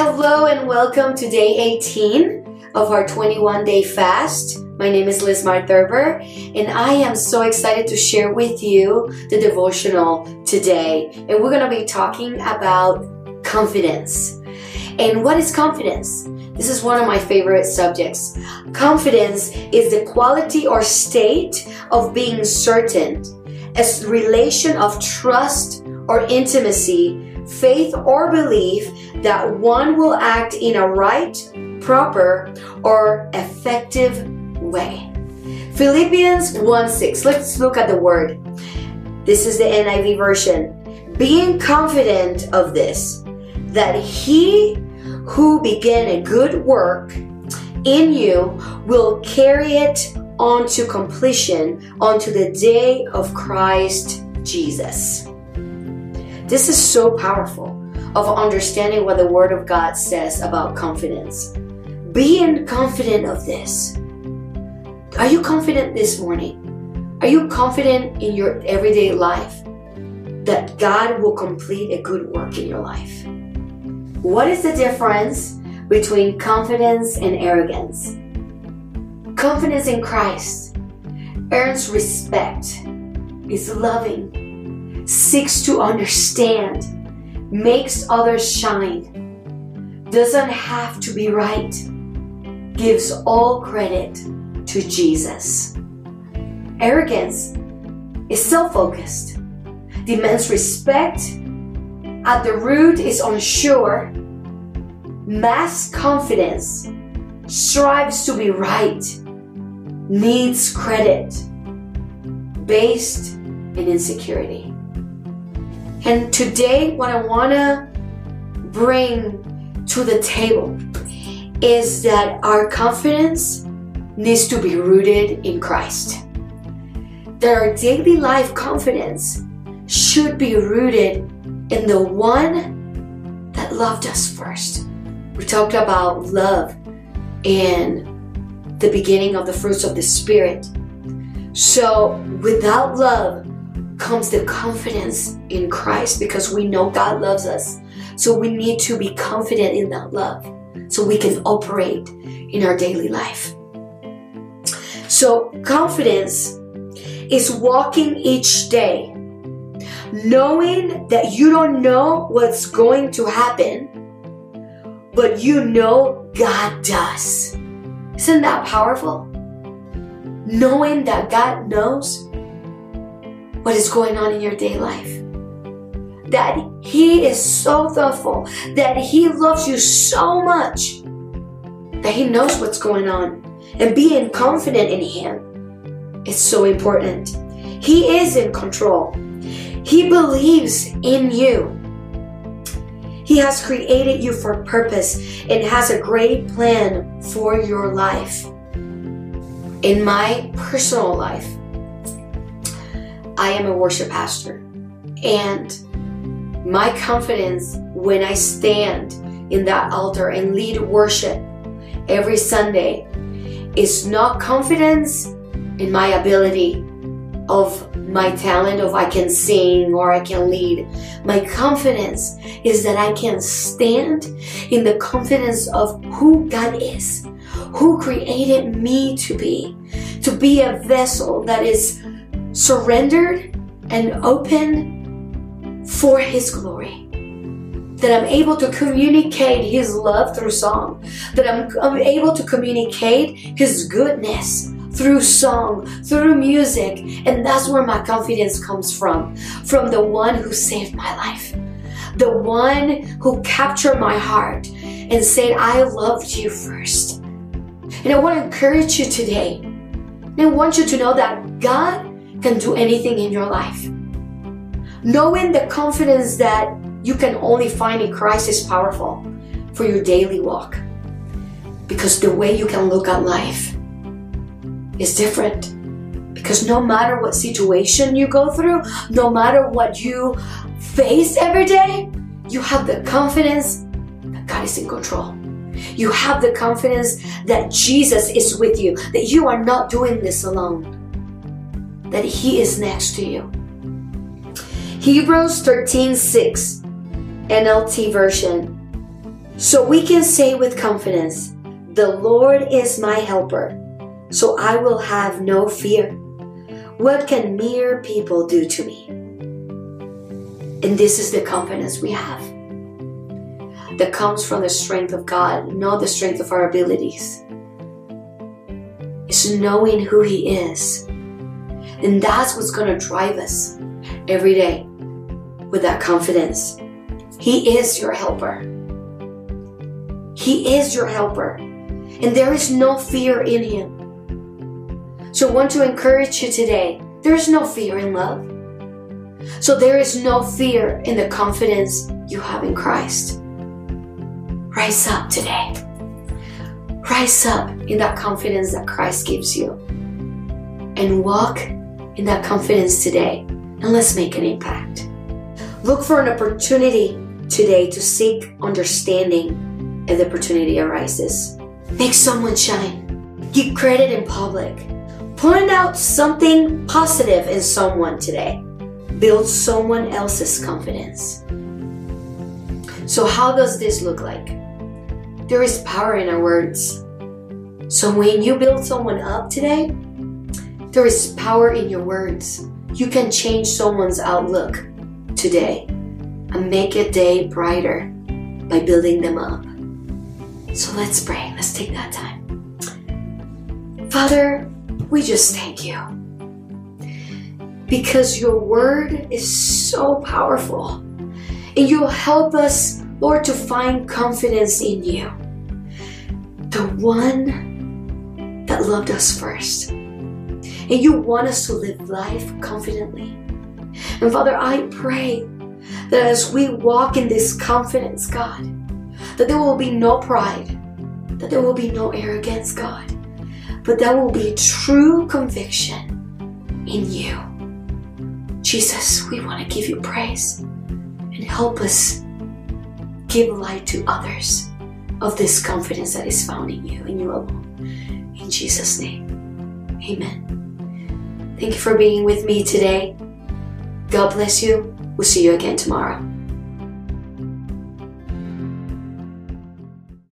Hello and welcome to day 18 of our 21 day fast. My name is Liz Thurber, and I am so excited to share with you the devotional today. And we're going to be talking about confidence. And what is confidence? This is one of my favorite subjects. Confidence is the quality or state of being certain, a relation of trust or intimacy faith or belief that one will act in a right, proper, or effective way. Philippians 1 6. Let's look at the word. This is the NIV version. Being confident of this, that he who began a good work in you will carry it on to completion onto the day of Christ Jesus. This is so powerful of understanding what the Word of God says about confidence. Being confident of this. Are you confident this morning? Are you confident in your everyday life that God will complete a good work in your life? What is the difference between confidence and arrogance? Confidence in Christ earns respect, is loving, seeks to understand, makes others shine, doesn't have to be right, gives all credit to Jesus. Arrogance is self focused, demands respect, at the root is unsure, masks confidence, strives to be right, needs credit, based in insecurity. And today, what I want to bring to the table is that our confidence needs to be rooted in Christ. That our daily life confidence should be rooted in the one that loved us first. We talked about love in the beginning of the fruits of the Spirit. So, without love, comes the confidence in Christ because we know God loves us. So we need to be confident in that love so we can operate in our daily life. So, confidence is walking each day knowing that you don't know what's going to happen, but you know God does. Isn't that powerful? Knowing that God knows what is going on in your day life. That He is so thoughtful, that He loves you so much, that He knows what's going on. And being confident in Him is so important. He is in control, He believes in you. He has created you for purpose and has a great plan for your life. In my personal life, I am a worship pastor. And my confidence when I stand in that altar and lead worship every Sunday is not confidence in my ability of my talent of I can sing or I can lead. My confidence is that I can stand in the confidence of who God is, who created me to be, to be a vessel that is surrendered and open for His glory. That I'm able to communicate His love through song. That I'm, I'm able to communicate His goodness through song, through music. And that's where my confidence comes from. From the one who saved my life. The one who captured my heart and said, I loved you first. And I want to encourage you today. And I want you to know that God can do anything in your life. Knowing the confidence that you can only find in Christ is powerful for your daily walk. Because the way you can look at life is different. Because no matter what situation you go through, no matter what you face every day, you have the confidence that God is in control. You have the confidence that Jesus is with you, that you are not doing this alone that He is next to you. Hebrews 13 6, NLT version. So we can say with confidence, The Lord is my helper, so I will have no fear. What can mere people do to me? And this is the confidence we have that comes from the strength of God, not the strength of our abilities. It's knowing who He is. And that's what's going to drive us every day with that confidence. He is your helper. He is your helper. And there is no fear in Him. So I want to encourage you today. There is no fear in love. So there is no fear in the confidence you have in Christ. Rise up today. Rise up in that confidence that Christ gives you. And walk in that confidence today. And let's make an impact. Look for an opportunity today to seek understanding if the opportunity arises. Make someone shine. Give credit in public. Point out something positive in someone today. Build someone else's confidence. So, how does this look like? There is power in our words. So, when you build someone up today, there is power in your words. You can change someone's outlook today and make a day brighter by building them up. So let's pray. Let's take that time. Father, we just thank you because your word is so powerful and you'll help us, Lord, to find confidence in you, the one that loved us first. And you want us to live life confidently. And Father, I pray that as we walk in this confidence, God, that there will be no pride, that there will be no arrogance, God, but there will be true conviction in you. Jesus, we want to give you praise and help us give light to others of this confidence that is found in you and you alone. In Jesus' name, amen. Thank you for being with me today. God bless you. We'll see you again tomorrow.